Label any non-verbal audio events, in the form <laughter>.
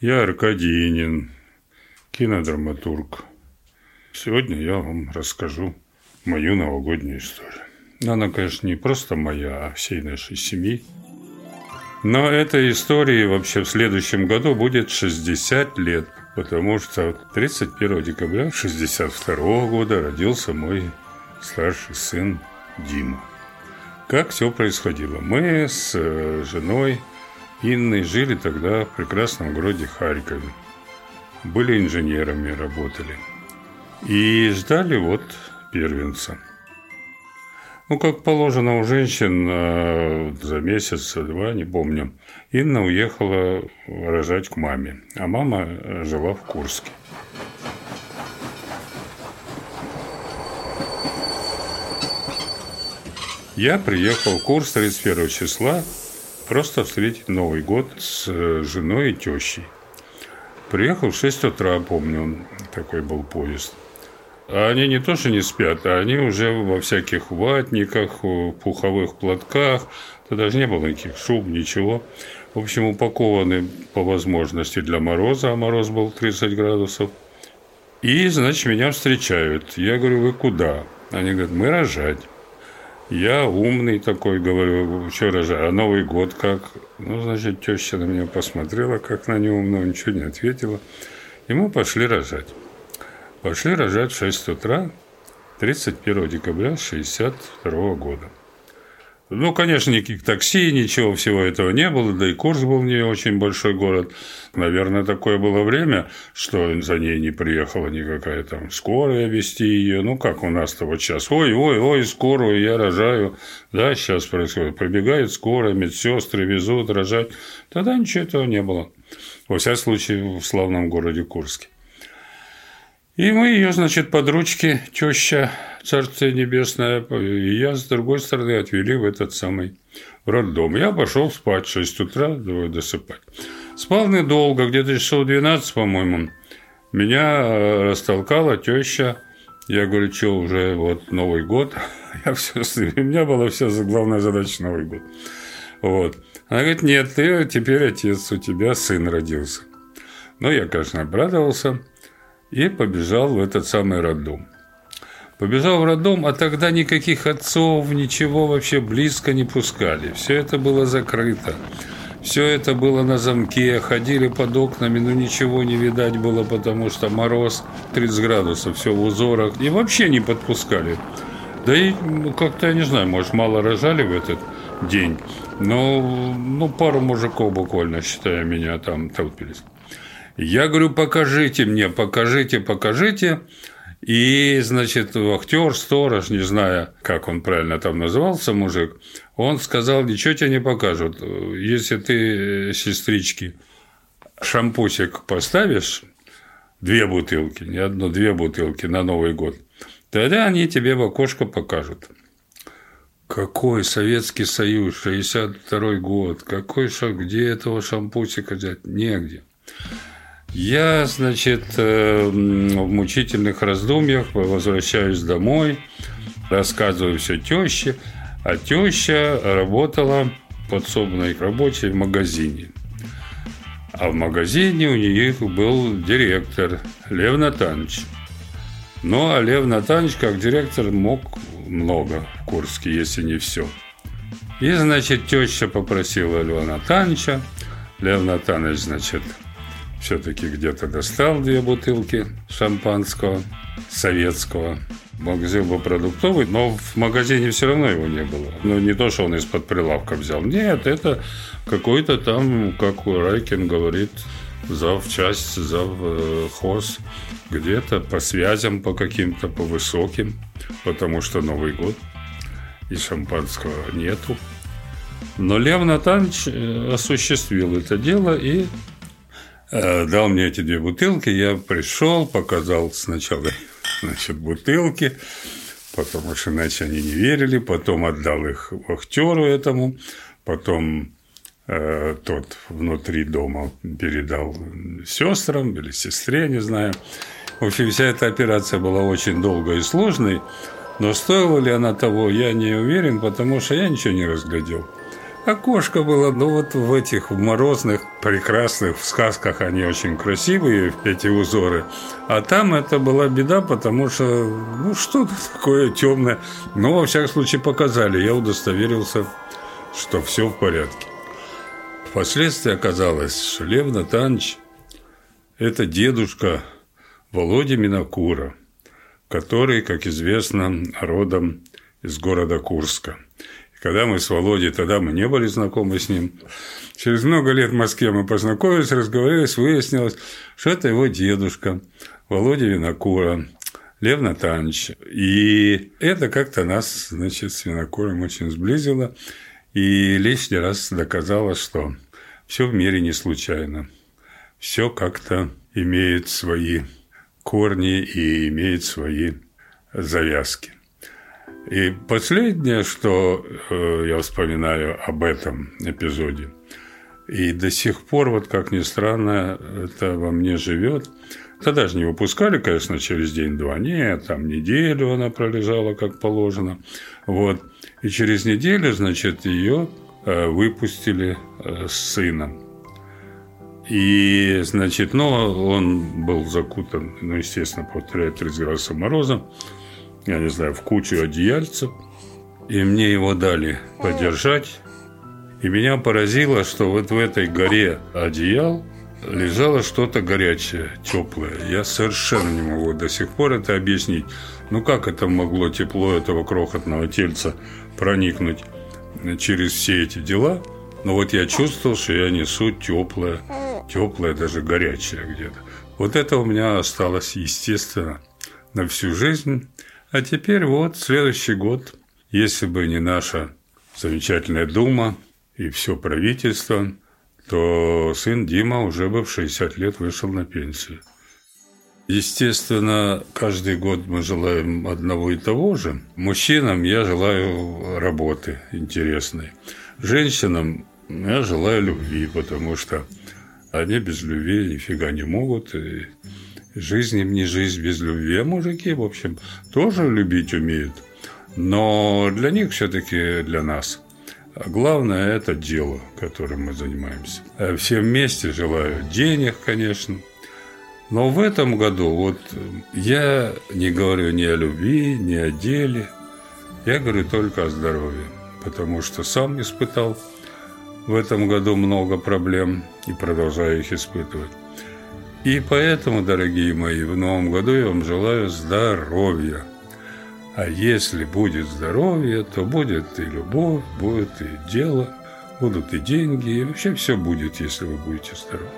Я Аркадий Инин, кинодраматург. Сегодня я вам расскажу мою новогоднюю историю. Она, конечно, не просто моя, а всей нашей семьи. Но этой истории вообще в следующем году будет 60 лет, потому что 31 декабря 1962 года родился мой старший сын Дима. Как все происходило? Мы с э, женой Инной жили тогда в прекрасном городе Харькове. Были инженерами, работали. И ждали вот первенца. Ну, как положено у женщин, э, за месяц-два, не помню, Инна уехала рожать к маме, а мама жила в Курске. Я приехал в Курс 31 числа просто встретить Новый год с э, женой и тещей. Приехал в 6 утра, помню, такой был поезд. А они не то, что не спят, а они уже во всяких ватниках, пуховых платках. Тогда даже не было никаких шуб, ничего. В общем, упакованы по возможности для мороза, а мороз был 30 градусов. И, значит, меня встречают. Я говорю, вы куда? Они говорят, мы рожать. Я умный такой, говорю, что рожаю, а Новый год как? Ну, значит, теща на меня посмотрела, как на неумного, ничего не ответила. И мы пошли рожать. Пошли рожать в 6 утра 31 декабря 1962 года. Ну, конечно, никаких такси, ничего всего этого не было, да и курс был не очень большой город. Наверное, такое было время, что за ней не приехала никакая там скорая вести ее. Ну, как у нас-то вот сейчас. Ой, ой, ой, скорую я рожаю. Да, сейчас происходит. Пробегает скорая, медсестры везут рожать. Тогда ничего этого не было. Во всяком случае, в славном городе Курске. И мы ее, значит, под ручки, теща, Царствие Небесное, и я, с другой стороны, отвели в этот самый роддом. Я пошел спать в 6 утра, давай досыпать. Спал недолго, где-то часов 12, по-моему. Меня э, растолкала теща. Я говорю, что уже вот Новый год. <laughs> Я все, у меня была вся главная задача Новый год. Вот. Она говорит, нет, ты теперь отец, у тебя сын родился. Ну, я, конечно, обрадовался и побежал в этот самый роддом. Побежал в роддом, а тогда никаких отцов, ничего вообще близко не пускали. Все это было закрыто. Все это было на замке, ходили под окнами, но ничего не видать было, потому что мороз 30 градусов, все в узорах. И вообще не подпускали. Да и ну, как-то, я не знаю, может, мало рожали в этот день. Но ну, пару мужиков буквально, считая меня, там толпились. Я говорю, покажите мне, покажите, покажите. И, значит, актер, сторож, не знаю, как он правильно там назывался, мужик, он сказал, ничего тебе не покажут. Если ты, сестрички, шампусик поставишь, две бутылки, не одну, две бутылки на Новый год, тогда они тебе в окошко покажут. Какой Советский Союз, 62 год, какой шаг, где этого шампусика взять? Негде. Я, значит, э, в мучительных раздумьях возвращаюсь домой, рассказываю все теще, а теща работала подсобной рабочей в магазине. А в магазине у нее был директор Лев Натанович. Ну, а Лев Натанович, как директор, мог много в Курске, если не все. И, значит, теща попросила Льва Натановича. Лев Натанович, значит, все-таки где-то достал две бутылки шампанского советского. Магазин был продуктовый, но в магазине все равно его не было. Ну, не то, что он из-под прилавка взял. Нет, это какой-то там, как у Райкин говорит, зав часть, зав э, хоз, где-то по связям, по каким-то, по высоким, потому что Новый год, и шампанского нету. Но Лев Натанович э, осуществил это дело и дал мне эти две бутылки, я пришел, показал сначала значит, бутылки, потому что иначе они не верили, потом отдал их актеру этому, потом э, тот внутри дома передал сестрам или сестре, не знаю. В общем, вся эта операция была очень долгой и сложной, но стоила ли она того, я не уверен, потому что я ничего не разглядел. Окошко было, ну вот в этих морозных, прекрасных, в сказках они очень красивые, эти узоры. А там это была беда, потому что, ну, что-то такое темное. Но, во всяком случае, показали. Я удостоверился, что все в порядке. Впоследствии оказалось, что Лев Натанович – это дедушка Володи Минакура, который, как известно, родом из города Курска – когда мы с Володей, тогда мы не были знакомы с ним. Через много лет в Москве мы познакомились, разговаривались, выяснилось, что это его дедушка Володя Винокура, Лев Натанович. И это как-то нас, значит, с Винокуром очень сблизило и лишний раз доказало, что все в мире не случайно. Все как-то имеет свои корни и имеет свои завязки. И последнее, что э, я вспоминаю об этом эпизоде, и до сих пор, вот как ни странно, это во мне живет. Тогда же не выпускали, конечно, через день-два. Нет, там неделю она пролежала, как положено. Вот. И через неделю, значит, ее э, выпустили э, с сыном. И, значит, ну, он был закутан, ну, естественно, повторяю, 30 градусов мороза я не знаю, в кучу одеяльцев. И мне его дали подержать. И меня поразило, что вот в этой горе одеял лежало что-то горячее, теплое. Я совершенно не могу до сих пор это объяснить. Ну как это могло тепло этого крохотного тельца проникнуть через все эти дела? Но вот я чувствовал, что я несу теплое, теплое, даже горячее где-то. Вот это у меня осталось, естественно, на всю жизнь. А теперь вот следующий год, если бы не наша замечательная Дума и все правительство, то сын Дима уже бы в 60 лет вышел на пенсию. Естественно, каждый год мы желаем одного и того же. Мужчинам я желаю работы интересной. Женщинам я желаю любви, потому что они без любви нифига не могут. И Жизнь им не жизнь без любви. А мужики, в общем, тоже любить умеют. Но для них все-таки, для нас, главное – это дело, которым мы занимаемся. А все вместе желаю денег, конечно. Но в этом году вот я не говорю ни о любви, ни о деле. Я говорю только о здоровье. Потому что сам испытал в этом году много проблем и продолжаю их испытывать. И поэтому, дорогие мои, в новом году я вам желаю здоровья. А если будет здоровье, то будет и любовь, будет и дело, будут и деньги, и вообще все будет, если вы будете здоровы.